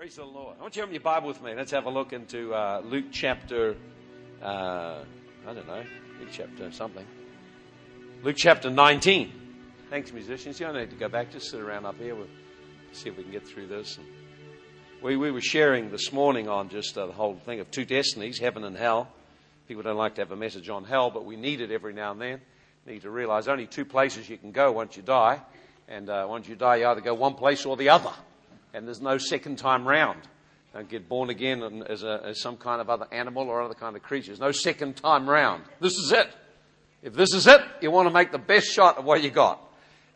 Praise the Lord. I want you to open your Bible with me. Let's have a look into uh, Luke chapter, uh, I don't know, Luke chapter something. Luke chapter 19. Thanks, musicians. You don't need to go back. Just sit around up here. We'll see if we can get through this. And we, we were sharing this morning on just uh, the whole thing of two destinies, heaven and hell. People don't like to have a message on hell, but we need it every now and then. You need to realize only two places you can go once you die. And uh, once you die, you either go one place or the other and there's no second time round. Don't get born again as, a, as some kind of other animal or other kind of creature. There's no second time round. This is it. If this is it, you want to make the best shot of what you got.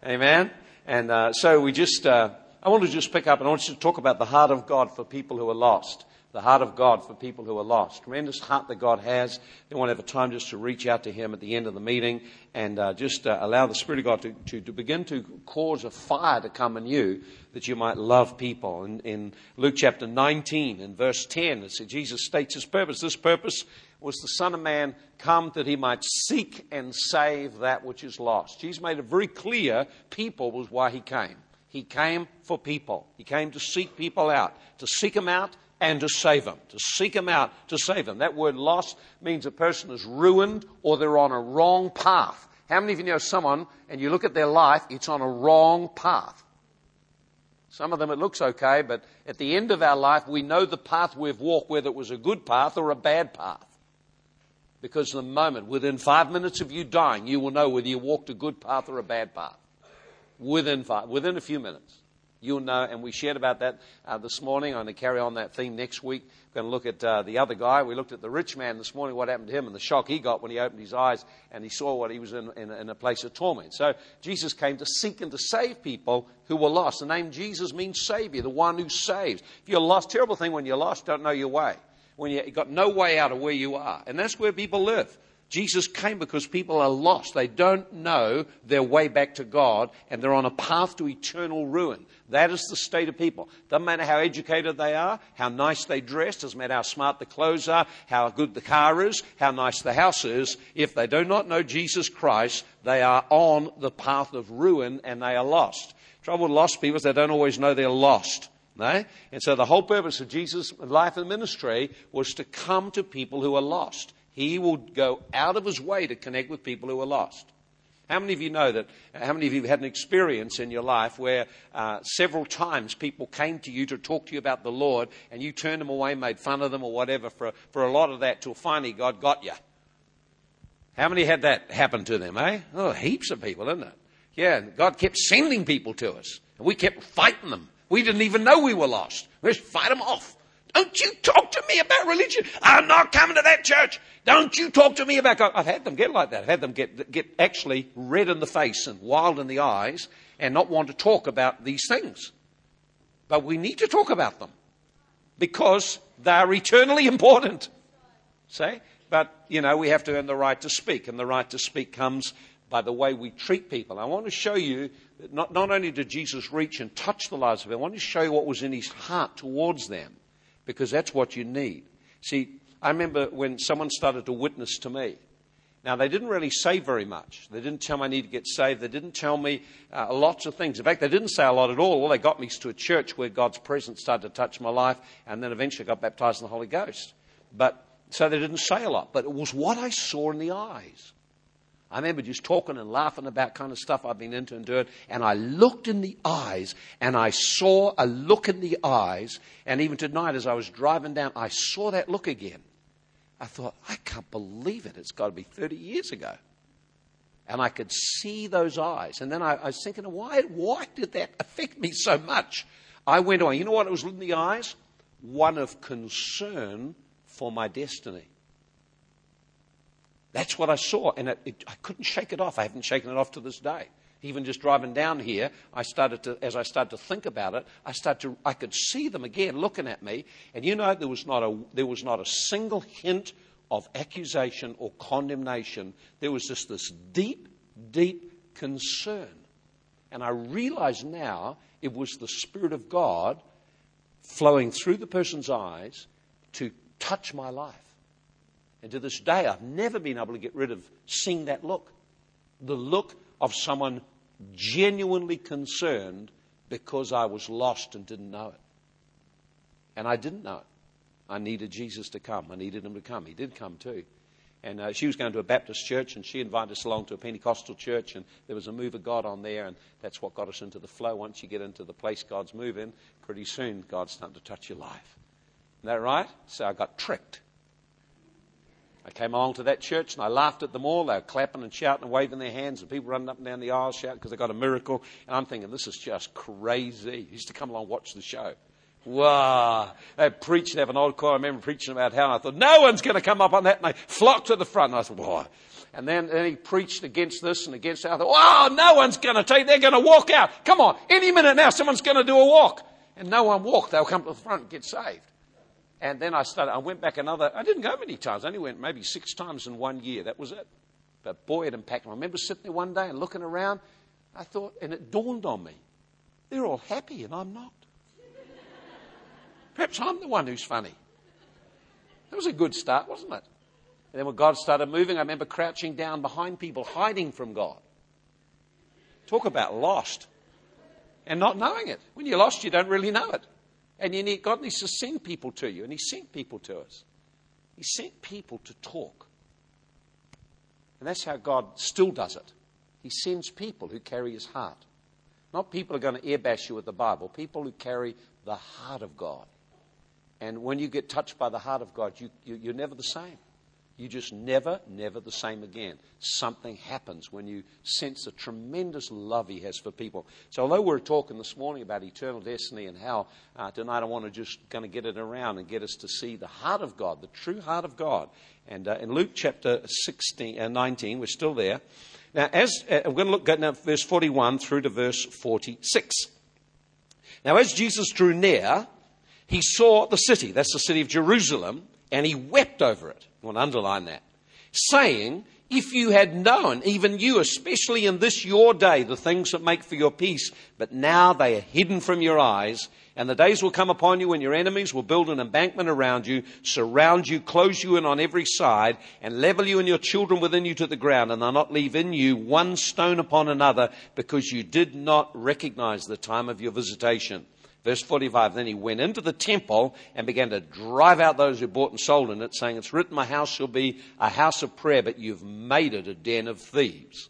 Amen. And uh, so we just, uh, I want to just pick up and I want you to talk about the heart of God for people who are lost the heart of God for people who are lost. Tremendous heart that God has. They want to have a time just to reach out to Him at the end of the meeting and uh, just uh, allow the Spirit of God to, to, to, begin to cause a fire to come in you that you might love people. In, in Luke chapter 19, in verse 10, it says, Jesus states His purpose. This purpose was the Son of Man come that He might seek and save that which is lost. Jesus made it very clear people was why He came. He came for people. He came to seek people out, to seek them out and to save them, to seek them out, to save them. That word lost means a person is ruined or they're on a wrong path. How many of you know someone and you look at their life, it's on a wrong path? Some of them it looks okay, but at the end of our life, we know the path we've walked, whether it was a good path or a bad path. Because the moment, within five minutes of you dying, you will know whether you walked a good path or a bad path. Within five, within a few minutes. You'll know, and we shared about that uh, this morning. I'm going to carry on that theme next week. We're going to look at uh, the other guy. We looked at the rich man this morning, what happened to him, and the shock he got when he opened his eyes and he saw what he was in, in, in a place of torment. So Jesus came to seek and to save people who were lost. The name Jesus means Savior, the one who saves. If you're lost, terrible thing when you're lost, don't know your way. When you've got no way out of where you are. And that's where people live. Jesus came because people are lost. They don't know their way back to God and they're on a path to eternal ruin. That is the state of people. Doesn't matter how educated they are, how nice they dress, doesn't matter how smart the clothes are, how good the car is, how nice the house is. If they do not know Jesus Christ, they are on the path of ruin and they are lost. Trouble with lost people is they don't always know they're lost. No? And so the whole purpose of Jesus' life and ministry was to come to people who are lost. He will go out of his way to connect with people who are lost. How many of you know that? How many of you have had an experience in your life where uh, several times people came to you to talk to you about the Lord and you turned them away, made fun of them or whatever for, for a lot of that till finally God got you? How many had that happen to them, eh? Oh, heaps of people, isn't it? Yeah, God kept sending people to us and we kept fighting them. We didn't even know we were lost. We just fight them off. Don't you talk to me about religion. I'm not coming to that church. Don't you talk to me about God. I've had them get like that. I've had them get, get actually red in the face and wild in the eyes and not want to talk about these things. But we need to talk about them because they're eternally important. Say? But, you know, we have to earn the right to speak, and the right to speak comes by the way we treat people. I want to show you that not, not only did Jesus reach and touch the lives of them, I want to show you what was in his heart towards them because that's what you need. See, I remember when someone started to witness to me. Now, they didn't really say very much. They didn't tell me I need to get saved. They didn't tell me uh, lots of things. In fact, they didn't say a lot at all. All they got me to a church where God's presence started to touch my life, and then eventually got baptized in the Holy Ghost. But so they didn't say a lot. But it was what I saw in the eyes. I remember just talking and laughing about kind of stuff I've been into and doing. And I looked in the eyes and I saw a look in the eyes. And even tonight, as I was driving down, I saw that look again. I thought, I can't believe it. It's got to be 30 years ago. And I could see those eyes. And then I, I was thinking, why, why did that affect me so much? I went on. You know what it was in the eyes? One of concern for my destiny. That's what I saw, and it, it, I couldn't shake it off. I haven't shaken it off to this day. Even just driving down here, I started to, as I started to think about it, I started to, I could see them again looking at me, and you know, there was not a, there was not a single hint of accusation or condemnation. There was just this deep, deep concern. And I realize now it was the Spirit of God flowing through the person's eyes to touch my life. And to this day, I've never been able to get rid of seeing that look. The look of someone genuinely concerned because I was lost and didn't know it. And I didn't know it. I needed Jesus to come. I needed him to come. He did come too. And uh, she was going to a Baptist church, and she invited us along to a Pentecostal church, and there was a move of God on there, and that's what got us into the flow. Once you get into the place God's moving, pretty soon God's starting to touch your life. Isn't that right? So I got tricked. I came along to that church and I laughed at them all. They were clapping and shouting and waving their hands, and people running up and down the aisle shouting because they got a miracle. And I'm thinking, this is just crazy. He used to come along and watch the show. Wow. They preached, they have an old choir. I remember preaching about how, and I thought, no one's going to come up on that. And they flocked to the front. And I thought, wow. And then, then he preached against this and against that. I thought, wow, no one's going to take, they're going to walk out. Come on, any minute now, someone's going to do a walk. And no one walked. They'll come to the front and get saved. And then I started, I went back another, I didn't go many times. I only went maybe six times in one year. That was it. But boy, it impacted. I remember sitting there one day and looking around. I thought, and it dawned on me, they're all happy and I'm not. Perhaps I'm the one who's funny. That was a good start, wasn't it? And then when God started moving, I remember crouching down behind people, hiding from God. Talk about lost and not knowing it. When you're lost, you don't really know it. And you need, God needs to send people to you, and He sent people to us. He sent people to talk. And that's how God still does it. He sends people who carry His heart. Not people who are going to airbash you with the Bible, people who carry the heart of God. And when you get touched by the heart of God, you, you, you're never the same. You just never, never the same again. Something happens when you sense the tremendous love He has for people. So, although we're talking this morning about eternal destiny and how uh, tonight I want to just kind of get it around and get us to see the heart of God, the true heart of God. And uh, in Luke chapter 16, uh, 19, we're still there. Now, as uh, we're going to look at now verse 41 through to verse 46. Now, as Jesus drew near, he saw the city, that's the city of Jerusalem, and he wept over it. I want to underline that. Saying, if you had known, even you, especially in this your day, the things that make for your peace, but now they are hidden from your eyes, and the days will come upon you when your enemies will build an embankment around you, surround you, close you in on every side, and level you and your children within you to the ground, and they'll not leave in you one stone upon another, because you did not recognize the time of your visitation. Verse 45 Then he went into the temple and began to drive out those who bought and sold in it, saying, It's written, My house shall be a house of prayer, but you've made it a den of thieves.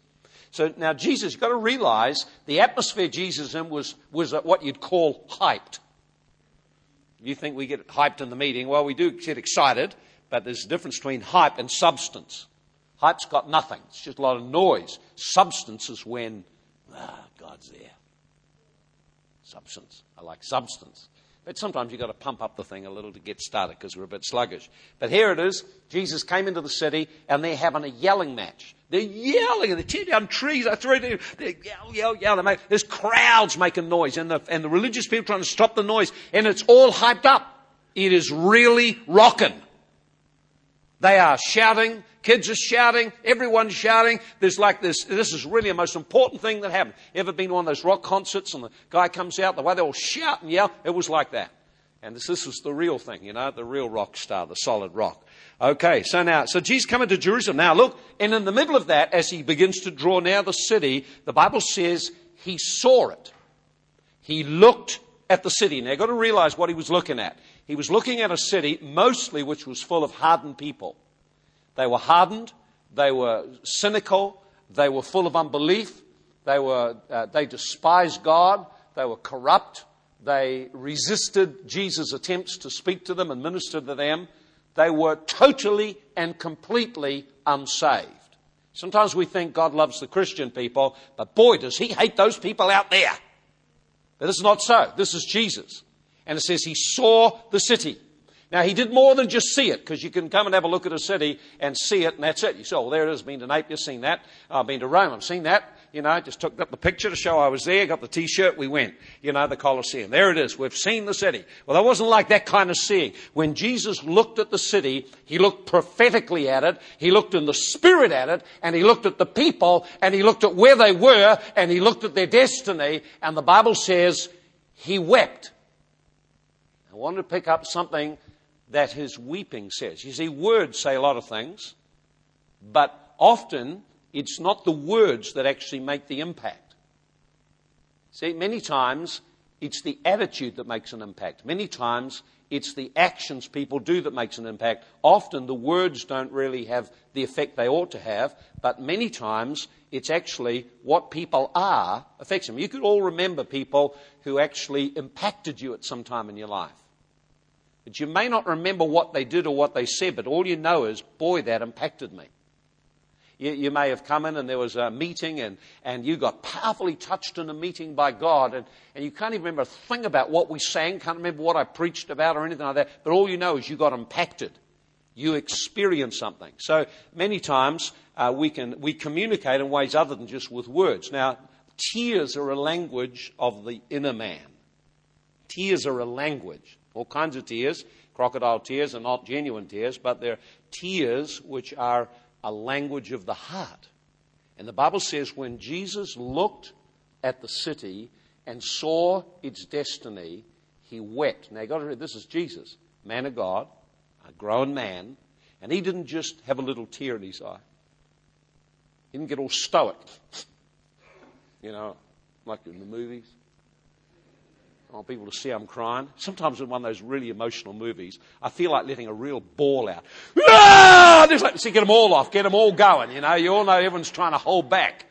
So now, Jesus, you've got to realize the atmosphere Jesus in was, was what you'd call hyped. You think we get hyped in the meeting? Well, we do get excited, but there's a difference between hype and substance. Hype's got nothing, it's just a lot of noise. Substance is when, ah, God's there. Substance. I like substance. But sometimes you've got to pump up the thing a little to get started because we're a bit sluggish. But here it is. Jesus came into the city and they're having a yelling match. They're yelling and they tear down trees. I threw it. They yell, yell, yell. Make, there's crowds making noise and the, and the religious people trying to stop the noise and it's all hyped up. It is really rocking. They are shouting. Kids are shouting. Everyone's shouting. There's like this. This is really the most important thing that happened. Ever been to one of those rock concerts and the guy comes out, the way they all shout and yell? It was like that. And this, this was the real thing, you know, the real rock star, the solid rock. Okay, so now, so Jesus coming to Jerusalem. Now look, and in the middle of that, as he begins to draw near the city, the Bible says he saw it. He looked at the city. Now you've got to realize what he was looking at. He was looking at a city mostly which was full of hardened people. They were hardened, they were cynical, they were full of unbelief, they, were, uh, they despised God, they were corrupt, they resisted Jesus' attempts to speak to them and minister to them. They were totally and completely unsaved. Sometimes we think God loves the Christian people, but boy, does he hate those people out there. But is not so. This is Jesus. And it says he saw the city. Now, he did more than just see it, because you can come and have a look at a city and see it, and that's it. You say, oh, there it is. Been to Naples, seen that. I've been to Rome, I've seen that. You know, just took up the picture to show I was there, got the t-shirt, we went. You know, the Colosseum. There it is. We've seen the city. Well, that wasn't like that kind of seeing. When Jesus looked at the city, he looked prophetically at it, he looked in the spirit at it, and he looked at the people, and he looked at where they were, and he looked at their destiny, and the Bible says he wept. I wanted to pick up something that his weeping says. You see, words say a lot of things, but often it's not the words that actually make the impact. See, many times It's the attitude that makes an impact. Many times, it's the actions people do that makes an impact. Often, the words don't really have the effect they ought to have, but many times, it's actually what people are affects them. You could all remember people who actually impacted you at some time in your life. But you may not remember what they did or what they said, but all you know is, boy, that impacted me. You, you, may have come in and there was a meeting and, and you got powerfully touched in a meeting by God and, and you can't even remember a thing about what we sang, can't remember what I preached about or anything like that, but all you know is you got impacted. You experienced something. So many times uh, we, can, we communicate in ways other than just with words. Now, tears are a language of the inner man. Tears are a language. All kinds of tears. Crocodile tears are not genuine tears, but they're tears which are a language of the heart. And the Bible says when Jesus looked at the city and saw its destiny, he wept. Now, you've got to read, this is Jesus, man of God, a grown man, and he didn't just have a little tear in his eye. He didn't get all stoic, you know, like in the movies. I want people to see I'm crying. Sometimes in one of those really emotional movies, I feel like letting a real bawl out. Ah! Just like, see, get them all off, get them all going. You know, you all know everyone's trying to hold back,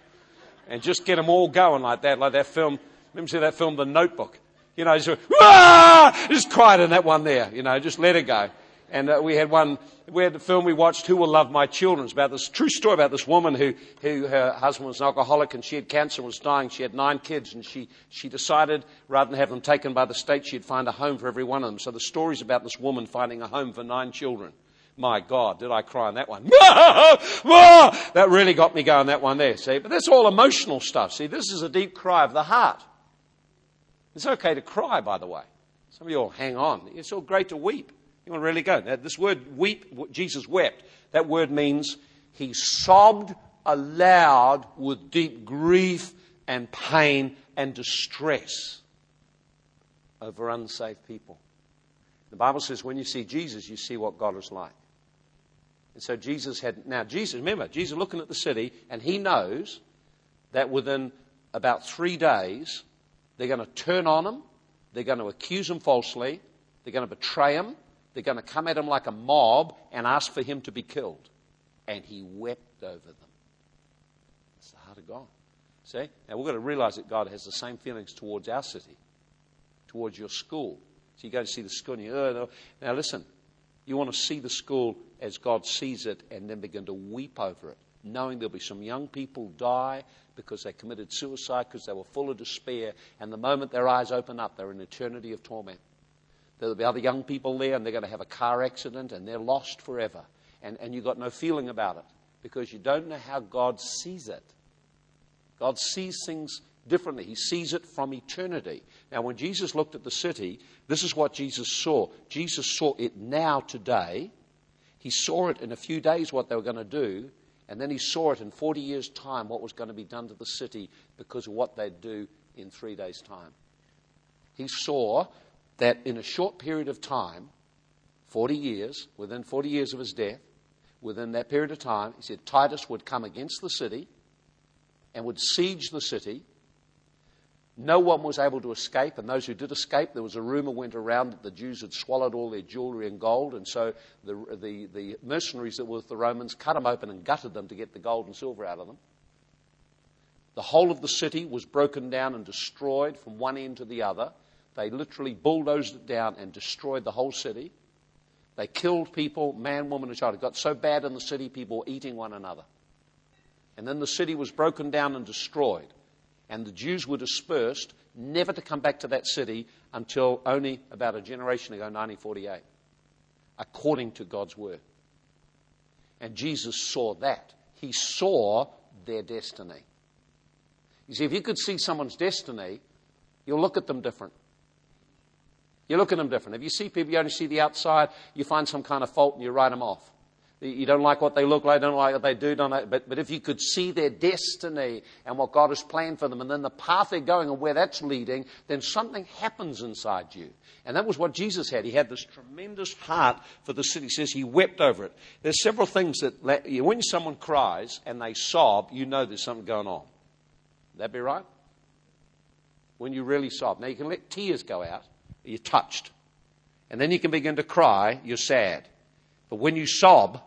and just get them all going like that, like that film. Remember see that film, The Notebook? You know, just, ah! just cried in that one there. You know, just let it go. And uh, we had one, we had the film we watched, Who Will Love My Children. It's about this true story about this woman who, who her husband was an alcoholic and she had cancer and was dying. She had nine kids and she, she decided rather than have them taken by the state, she'd find a home for every one of them. So the story's about this woman finding a home for nine children. My God, did I cry on that one? that really got me going, that one there, see? But that's all emotional stuff, see? This is a deep cry of the heart. It's okay to cry, by the way. Some of you all hang on. It's all great to weep. You want to really go? Now, this word weep, Jesus wept, that word means he sobbed aloud with deep grief and pain and distress over unsaved people. The Bible says when you see Jesus, you see what God is like. And so Jesus had, now Jesus, remember, Jesus looking at the city, and he knows that within about three days, they're going to turn on him, they're going to accuse him falsely, they're going to betray him, they're going to come at him like a mob and ask for him to be killed. And he wept over them. It's the heart of God. See? Now we've got to realize that God has the same feelings towards our city, towards your school. So you go to see the school and you, oh, no. Now listen, you want to see the school as God sees it and then begin to weep over it, knowing there'll be some young people die because they committed suicide because they were full of despair, and the moment their eyes open up, they're in eternity of torment. There'll be other young people there and they're going to have a car accident and they're lost forever. And, and you've got no feeling about it because you don't know how God sees it. God sees things differently. He sees it from eternity. Now, when Jesus looked at the city, this is what Jesus saw. Jesus saw it now, today. He saw it in a few days, what they were going to do. And then he saw it in 40 years' time, what was going to be done to the city because of what they'd do in three days' time. He saw that in a short period of time, 40 years, within 40 years of his death, within that period of time, he said Titus would come against the city and would siege the city. No one was able to escape, and those who did escape, there was a rumor went around that the Jews had swallowed all their jewelry and gold, and so the, the, the mercenaries that were with the Romans cut them open and gutted them to get the gold and silver out of them. The whole of the city was broken down and destroyed from one end to the other. They literally bulldozed it down and destroyed the whole city. They killed people, man, woman, and child. It got so bad in the city, people were eating one another. And then the city was broken down and destroyed. And the Jews were dispersed, never to come back to that city until only about a generation ago, 1948, according to God's word. And Jesus saw that. He saw their destiny. You see, if you could see someone's destiny, you'll look at them different. You look at them different. If you see people, you only see the outside, you find some kind of fault and you write them off. You don't like what they look like, don't like what they do, don't like, but, but if you could see their destiny and what God has planned for them and then the path they're going and where that's leading, then something happens inside you. And that was what Jesus had. He had this tremendous heart for the city. He says he wept over it. There's several things that, when someone cries and they sob, you know there's something going on. Would that be right? when you really sob. Now, you can let tears go out, you're touched. And then you can begin to cry, you're sad. But when you sob,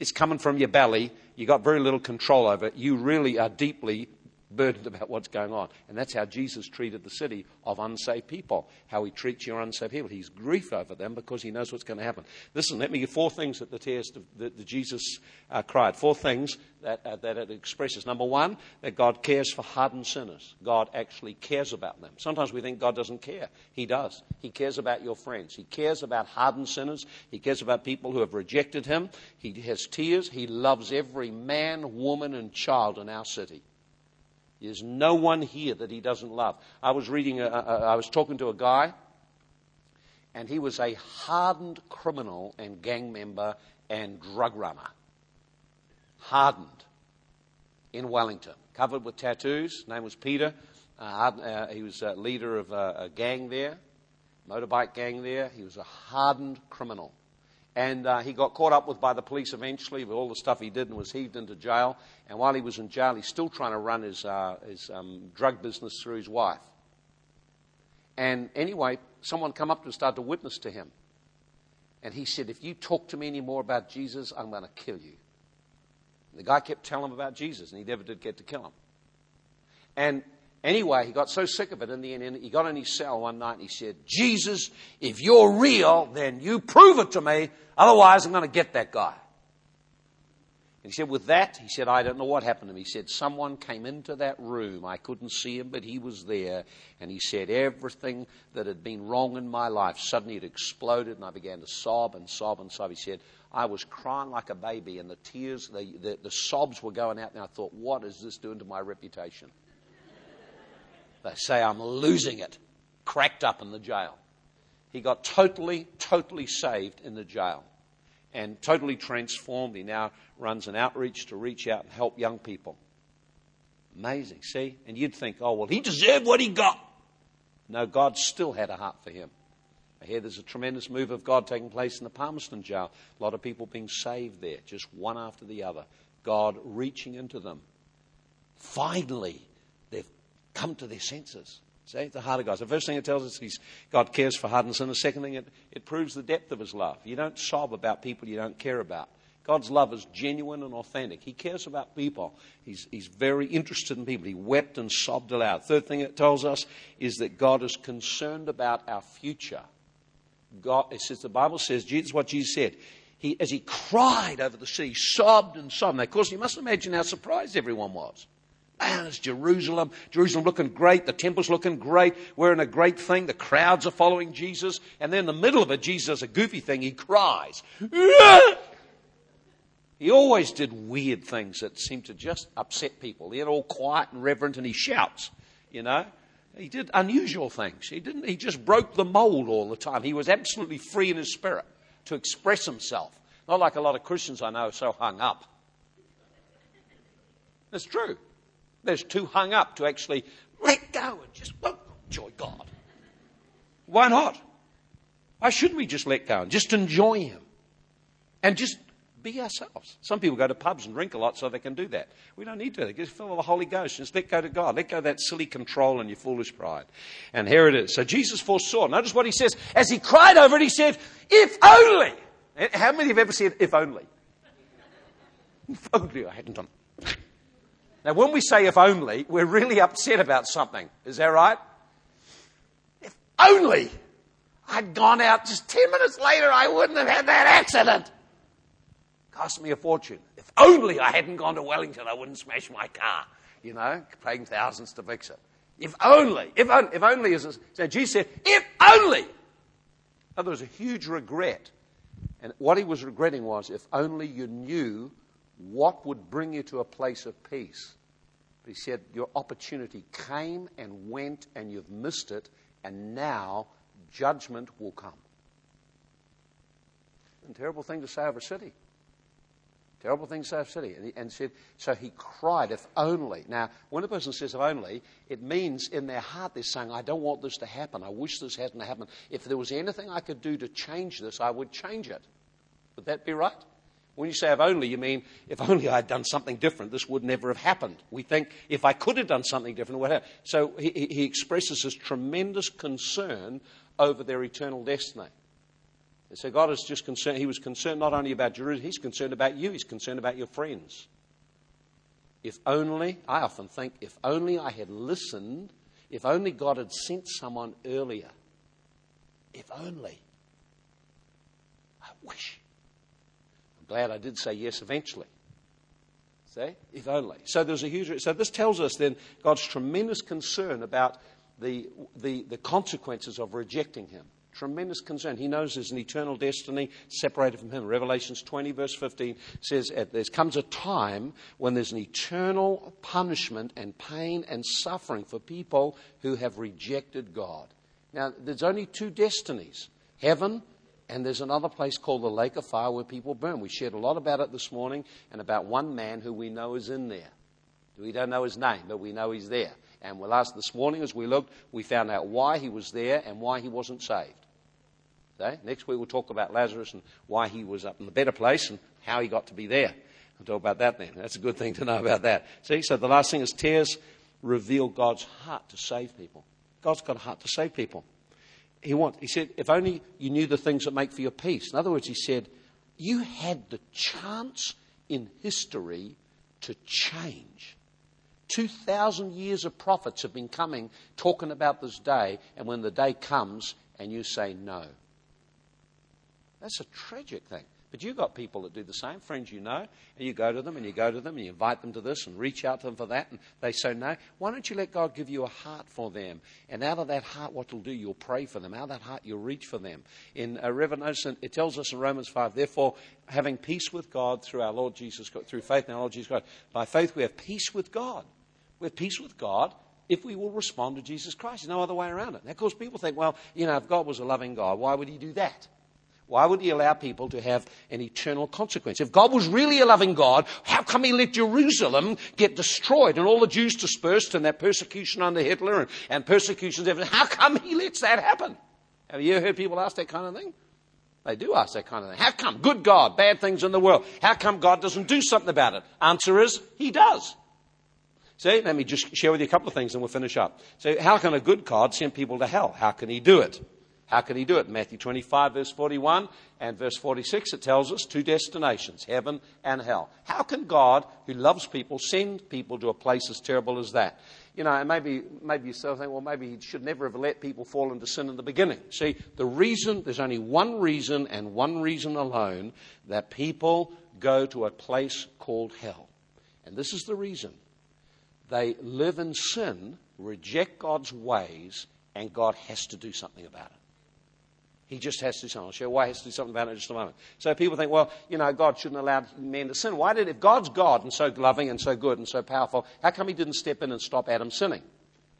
it's coming from your belly, you've got very little control over it. You really are deeply burdened about what's going on. And that's how Jesus treated the city of unsaved people, how he treats your unsaved people. He's grief over them because he knows what's going to happen. Listen, let me give four things that the tears that, Jesus uh, cried. Four things that, uh, that it expresses. Number one, that God cares for hardened sinners. God actually cares about them. Sometimes we think God doesn't care. He does. He cares about your friends. He cares about hardened sinners. He cares about people who have rejected him. He has tears. He loves every man, woman, and child in our city. There's no one here that he doesn't love. I was reading, a, a, I was talking to a guy, and he was a hardened criminal and gang member and drug runner. Hardened in Wellington, covered with tattoos. His name was Peter. Uh, uh, he was a leader of a, a gang there, motorbike gang there. He was a hardened criminal. And uh, he got caught up with by the police eventually with all the stuff he did and was heaved into jail. And while he was in jail, he's still trying to run his, uh, his um, drug business through his wife. And anyway, someone come up to him and started to witness to him. And he said, If you talk to me anymore about Jesus, I'm going to kill you. And the guy kept telling him about Jesus, and he never did get to kill him. And Anyway, he got so sick of it in the end, he got in his cell one night and he said, Jesus, if you're real, then you prove it to me. Otherwise, I'm going to get that guy. And he said, with that, he said, I don't know what happened to him. He said, someone came into that room. I couldn't see him, but he was there. And he said, everything that had been wrong in my life, suddenly it exploded and I began to sob and sob and sob. He said, I was crying like a baby and the tears, the, the, the sobs were going out and I thought, what is this doing to my reputation? They say I'm losing it. Cracked up in the jail. He got totally, totally saved in the jail and totally transformed. He now runs an outreach to reach out and help young people. Amazing, see? And you'd think, oh, well, he deserved what he got. No, God still had a heart for him. I hear there's a tremendous move of God taking place in the Palmerston jail. A lot of people being saved there, just one after the other. God reaching into them. Finally, they've come to their senses. See, the heart of God. So the first thing it tells us is God cares for hardened sin. The second thing, it, it proves the depth of his love. You don't sob about people you don't care about. God's love is genuine and authentic. He cares about people. He's, he's very interested in people. He wept and sobbed aloud. Third thing it tells us is that God is concerned about our future. God, it says, the Bible says, Jesus, what Jesus said. He, as he cried over the sea, sobbed and sobbed. Now, of course, you must imagine how surprised everyone was. Man, it's Jerusalem. Jerusalem looking great. The temple's looking great. We're in a great thing. The crowds are following Jesus. And then in the middle of it, Jesus does a goofy thing. He cries. He always did weird things that seemed to just upset people. He had all quiet and reverent and he shouts, you know. He did unusual things. He didn't, he just broke the mold all the time. He was absolutely free in his spirit to express himself. Not like a lot of Christians I know so hung up. It's true. They're too hung up to actually let go and just well, enjoy God. Why not? Why shouldn't we just let go and just enjoy Him and just be ourselves? Some people go to pubs and drink a lot so they can do that. We don't need to. They just fill with the Holy Ghost. Just let go to God. Let go of that silly control and your foolish pride. And here it is. So Jesus foresaw. Notice what he says. As he cried over it, he said, If only. How many have ever said, If only? If only I hadn't done now, when we say if only, we're really upset about something. Is that right? If only I'd gone out just 10 minutes later, I wouldn't have had that accident. Cost me a fortune. If only I hadn't gone to Wellington, I wouldn't smash my car. You know, paying thousands to fix it. If only, if, on, if only is, so Jesus said, if only. Now, there was a huge regret. And what he was regretting was, if only you knew what would bring you to a place of peace. But he said, Your opportunity came and went, and you've missed it, and now judgment will come. A terrible thing to say over a city. Terrible thing to say over a city. And, he, and said, so he cried, if only. Now, when a person says if only, it means in their heart they're saying, I don't want this to happen. I wish this hadn't happened. If there was anything I could do to change this, I would change it. Would that be right? When you say if only, you mean if only I had done something different, this would never have happened. We think if I could have done something different, what happened? So he, he expresses his tremendous concern over their eternal destiny. And so God is just concerned, he was concerned not only about Jerusalem, he's concerned about you, he's concerned about your friends. If only, I often think, if only I had listened, if only God had sent someone earlier. If only. I wish glad I did say yes eventually. See? If only. So there's a huge. So this tells us then God's tremendous concern about the, the, the consequences of rejecting Him. Tremendous concern. He knows there's an eternal destiny separated from Him. Revelations 20, verse 15 says, There comes a time when there's an eternal punishment and pain and suffering for people who have rejected God. Now, there's only two destinies heaven and there's another place called the Lake of Fire where people burn. We shared a lot about it this morning and about one man who we know is in there. We don't know his name, but we know he's there. And we last this morning, as we looked, we found out why he was there and why he wasn't saved. Okay? Next week we'll talk about Lazarus and why he was up in the better place and how he got to be there. We'll talk about that then. That's a good thing to know about that. See, so the last thing is tears reveal God's heart to save people. God's got a heart to save people he, want, he said, if only you knew the things that make for your peace. In other words, he said, you had the chance in history to change. 2,000 years of prophets have been coming talking about this day, and when the day comes and you say no. That's a tragic thing. But you've got people that do the same, friends you know, and you go to them and you go to them and you invite them to this and reach out to them for that, and they say no. Why don't you let God give you a heart for them? And out of that heart, what you'll do, you'll pray for them. Out of that heart, you'll reach for them. In uh, Revelation, it tells us in Romans 5, therefore, having peace with God through our Lord Jesus, through faith in our Lord Jesus Christ, by faith we have peace with God. We have peace with God if we will respond to Jesus Christ. There's no other way around it. Now, of course, people think, well, you know, if God was a loving God, why would he do that? Why would he allow people to have an eternal consequence? If God was really a loving God, how come he let Jerusalem get destroyed and all the Jews dispersed and that persecution under Hitler and, and persecutions? How come he lets that happen? Have you ever heard people ask that kind of thing? They do ask that kind of thing. How come? Good God, bad things in the world. How come God doesn't do something about it? Answer is, He does. See, let me just share with you a couple of things and we'll finish up. So, how can a good God send people to hell? How can He do it? How can he do it? Matthew 25, verse 41 and verse 46, it tells us two destinations, heaven and hell. How can God, who loves people, send people to a place as terrible as that? You know, and maybe, maybe you still think, well, maybe he should never have let people fall into sin in the beginning. See, the reason, there's only one reason and one reason alone that people go to a place called hell. And this is the reason. They live in sin, reject God's ways, and God has to do something about it. He just has to do something. I'll show why he has to do something about it in just a moment. So people think, well, you know, God shouldn't allow men to sin. Why did, if God's God and so loving and so good and so powerful, how come he didn't step in and stop Adam sinning?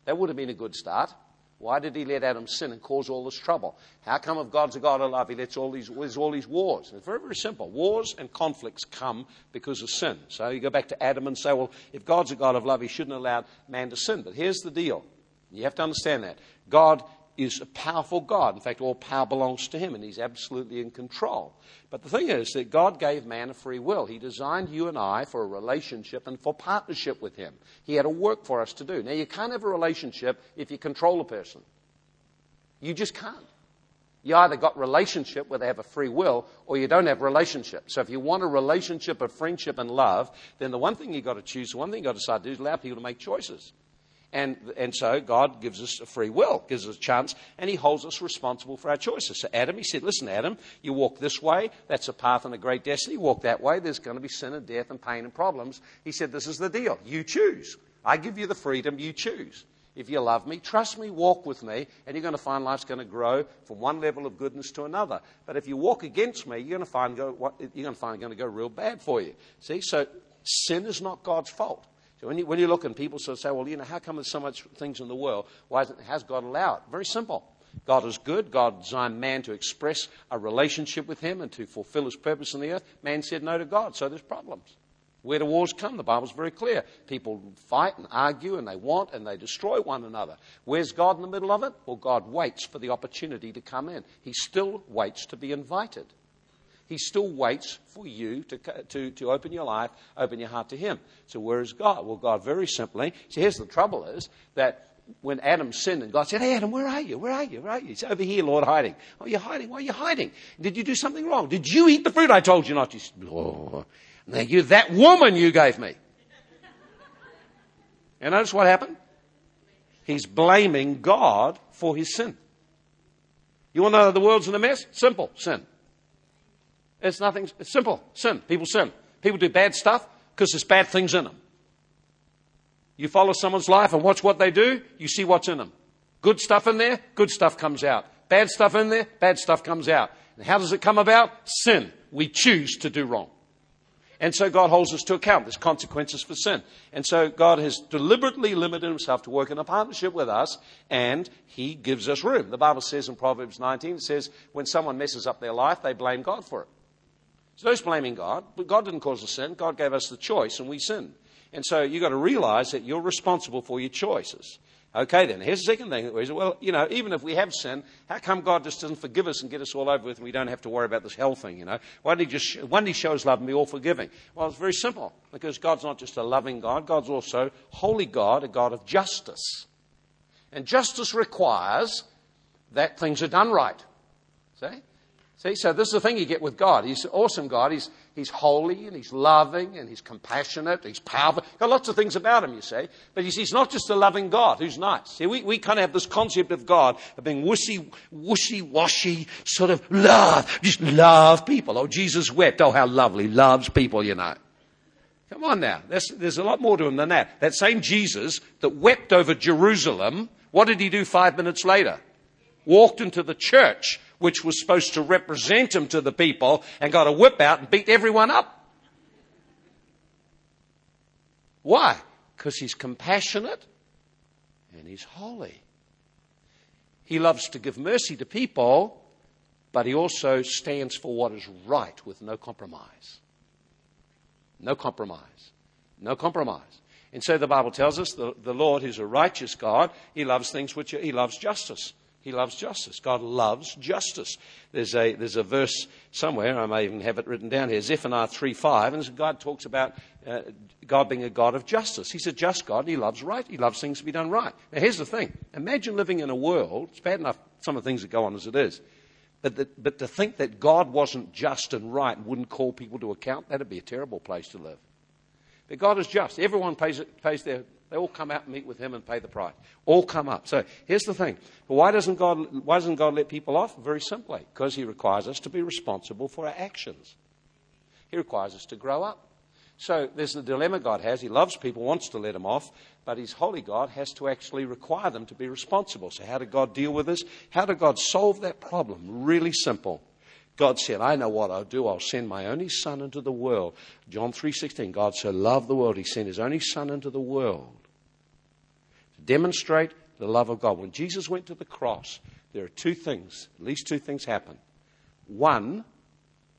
That would have been a good start. Why did he let Adam sin and cause all this trouble? How come if God's a God of love, he lets all these, all these wars? It's very, very simple. Wars and conflicts come because of sin. So you go back to Adam and say, well, if God's a God of love, he shouldn't allow man to sin. But here's the deal. You have to understand that. God is a powerful God. In fact, all power belongs to Him, and He's absolutely in control. But the thing is that God gave man a free will. He designed you and I for a relationship and for partnership with Him. He had a work for us to do. Now, you can't have a relationship if you control a person. You just can't. You either got relationship where they have a free will, or you don't have relationship. So if you want a relationship of friendship and love, then the one thing you've got to choose, the one thing you've got to decide to do is allow people to make choices. And, and so God gives us a free will, gives us a chance, and He holds us responsible for our choices. So Adam, He said, Listen, Adam, you walk this way, that's a path and a great destiny. You walk that way, there's going to be sin and death and pain and problems. He said, This is the deal. You choose. I give you the freedom, you choose. If you love me, trust me, walk with me, and you're going to find life's going to grow from one level of goodness to another. But if you walk against me, you're going to find, go, you're going to find going to go real bad for you. See, so sin is not God's fault. So when you, when you look and people sort of say, well, you know, how come there's so much things in the world? Why has God allowed? Very simple. God is good. God designed man to express a relationship with him and to fulfill his purpose in the earth. Man said no to God, so there's problems. Where do wars come? The Bible's very clear. People fight and argue and they want and they destroy one another. Where's God in the middle of it? Well, God waits for the opportunity to come in. He still waits to be invited. He still waits for you to, to, to open your life, open your heart to Him. So where is God? Well, God very simply, see, here's the trouble is that when Adam sinned and God said, Hey, Adam, where are you? Where are you? Where are you? He's over here, Lord, hiding. Oh, you're hiding. Why are you hiding? Did you do something wrong? Did you eat the fruit I told you not to? Oh, now you, that woman you gave me. And notice what happened? He's blaming God for his sin. You want to know the world's in a mess? Simple. Sin. It's nothing. It's simple. Sin. People sin. People do bad stuff because there's bad things in them. You follow someone's life and watch what they do, you see what's in them. Good stuff in there, good stuff comes out. Bad stuff in there, bad stuff comes out. And how does it come about? Sin. We choose to do wrong. And so God holds us to account. There's consequences for sin. And so God has deliberately limited himself to work in a partnership with us, and he gives us room. The Bible says in Proverbs 19, it says, when someone messes up their life, they blame God for it. So no blaming God, but God didn't cause the sin. God gave us the choice, and we sinned. And so you've got to realize that you're responsible for your choices. Okay, then, here's the second thing. Well, you know, even if we have sin, how come God just doesn't forgive us and get us all over with and we don't have to worry about this hell thing, you know? Why did he just, why did he show his love and be all forgiving? Well, it's very simple. Because God's not just a loving God, God's also holy God, a God of justice. And justice requires that things are done right. See? See, so this is the thing you get with God. He's an awesome God. He's, he's holy and he's loving and he's compassionate. He's powerful. Got lots of things about him, you see. But he's, he's not just a loving God who's nice. See, we, we kind of have this concept of God of being wishy, wishy washy, sort of love. Just love people. Oh, Jesus wept. Oh, how lovely. Loves people, you know. Come on now. There's, there's a lot more to him than that. That same Jesus that wept over Jerusalem, what did he do five minutes later? Walked into the church which was supposed to represent him to the people, and got a whip out and beat everyone up. Why? Because he's compassionate and he's holy. He loves to give mercy to people, but he also stands for what is right with no compromise. No compromise. No compromise. And so the Bible tells us the, the Lord is a righteous God. He loves things which are, he loves justice. He loves justice. God loves justice. There's a, there's a verse somewhere, I may even have it written down here, Zephaniah 3 5, and God talks about uh, God being a God of justice. He's a just God, He loves right, He loves things to be done right. Now, here's the thing imagine living in a world, it's bad enough some of the things that go on as it is, but, but to think that God wasn't just and right and wouldn't call people to account, that'd be a terrible place to live. But God is just. Everyone pays, pays their they all come out and meet with him and pay the price. All come up. So here's the thing. But why doesn't God, why doesn't God let people off? Very simply. Because he requires us to be responsible for our actions. He requires us to grow up. So there's the dilemma God has. He loves people, wants to let them off, but his holy God has to actually require them to be responsible. So how did God deal with this? How did God solve that problem? Really simple. God said, I know what I'll do. I'll send my only son into the world. John 3.16, God so loved the world, he sent his only son into the world demonstrate the love of God. When Jesus went to the cross, there are two things, at least two things happen. One,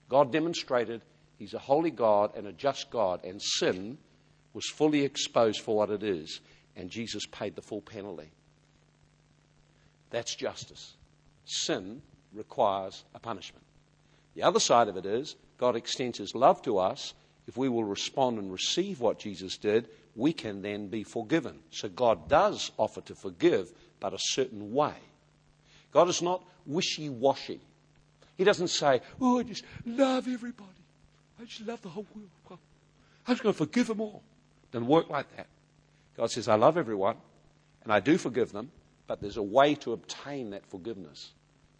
God demonstrated He's a holy God and a just God, and sin was fully exposed for what it is, and Jesus paid the full penalty. That's justice. Sin requires a punishment. The other side of it is God extends His love to us if we will respond and receive what Jesus did we can then be forgiven. So God does offer to forgive, but a certain way. God is not wishy washy. He doesn't say, Oh, I just love everybody. I just love the whole world. I'm just going to forgive them all. Doesn't work like that. God says, I love everyone, and I do forgive them, but there's a way to obtain that forgiveness.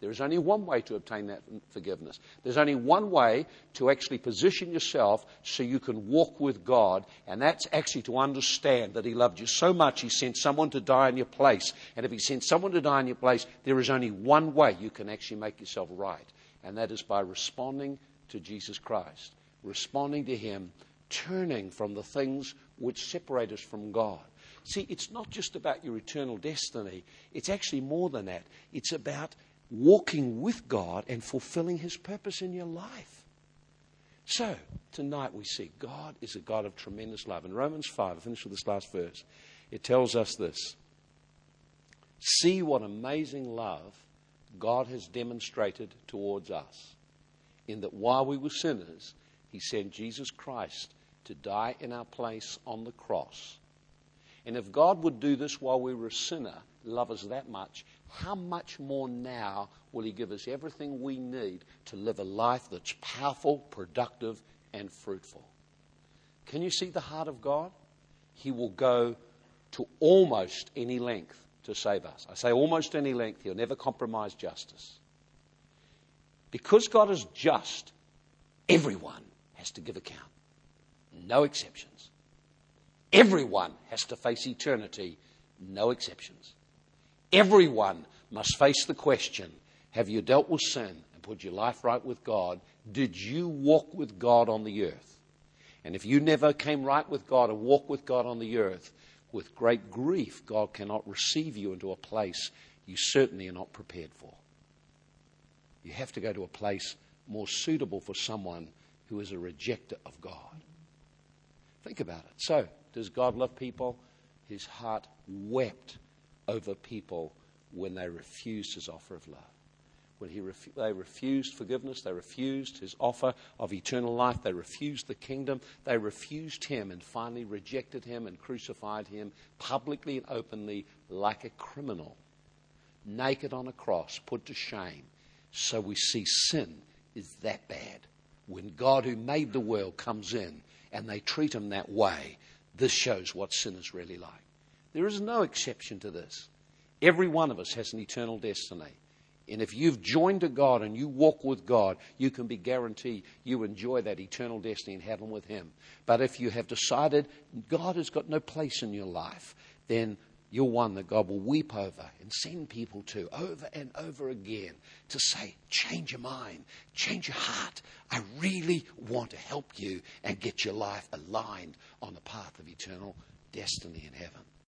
There is only one way to obtain that forgiveness. There's only one way to actually position yourself so you can walk with God, and that's actually to understand that He loved you so much He sent someone to die in your place. And if He sent someone to die in your place, there is only one way you can actually make yourself right, and that is by responding to Jesus Christ, responding to Him, turning from the things which separate us from God. See, it's not just about your eternal destiny. It's actually more than that. It's about walking with God and fulfilling His purpose in your life. So, tonight we see God is a God of tremendous love. In Romans 5, I finish with this last verse, it tells us this See what amazing love God has demonstrated towards us. in that while we were sinners, he sent Jesus Christ to die in our place on the cross. And if God would do this while we were a sinner, love us that much, how much more now will He give us everything we need to live a life that's powerful, productive, and fruitful? Can you see the heart of God? He will go to almost any length to save us. I say almost any length, He'll never compromise justice. Because God is just, everyone has to give account. No exceptions. Everyone has to face eternity. No exceptions. Everyone must face the question Have you dealt with sin and put your life right with God? Did you walk with God on the earth? And if you never came right with God and walked with God on the earth, with great grief, God cannot receive you into a place you certainly are not prepared for. You have to go to a place more suitable for someone who is a rejecter of God. Think about it. So, does God love people? His heart wept over people when they refused his offer of love. When he ref- they refused forgiveness, they refused his offer of eternal life, they refused the kingdom, they refused him and finally rejected him and crucified him publicly and openly like a criminal, naked on a cross, put to shame. So we see sin is that bad. When God, who made the world, comes in and they treat him that way, this shows what sin is really like. There is no exception to this. Every one of us has an eternal destiny. And if you've joined to God and you walk with God, you can be guaranteed you enjoy that eternal destiny in heaven with Him. But if you have decided God has got no place in your life, then you're one that God will weep over and send people to over and over again to say, change your mind, change your heart. I really want to help you and get your life aligned on the path of eternal destiny in heaven.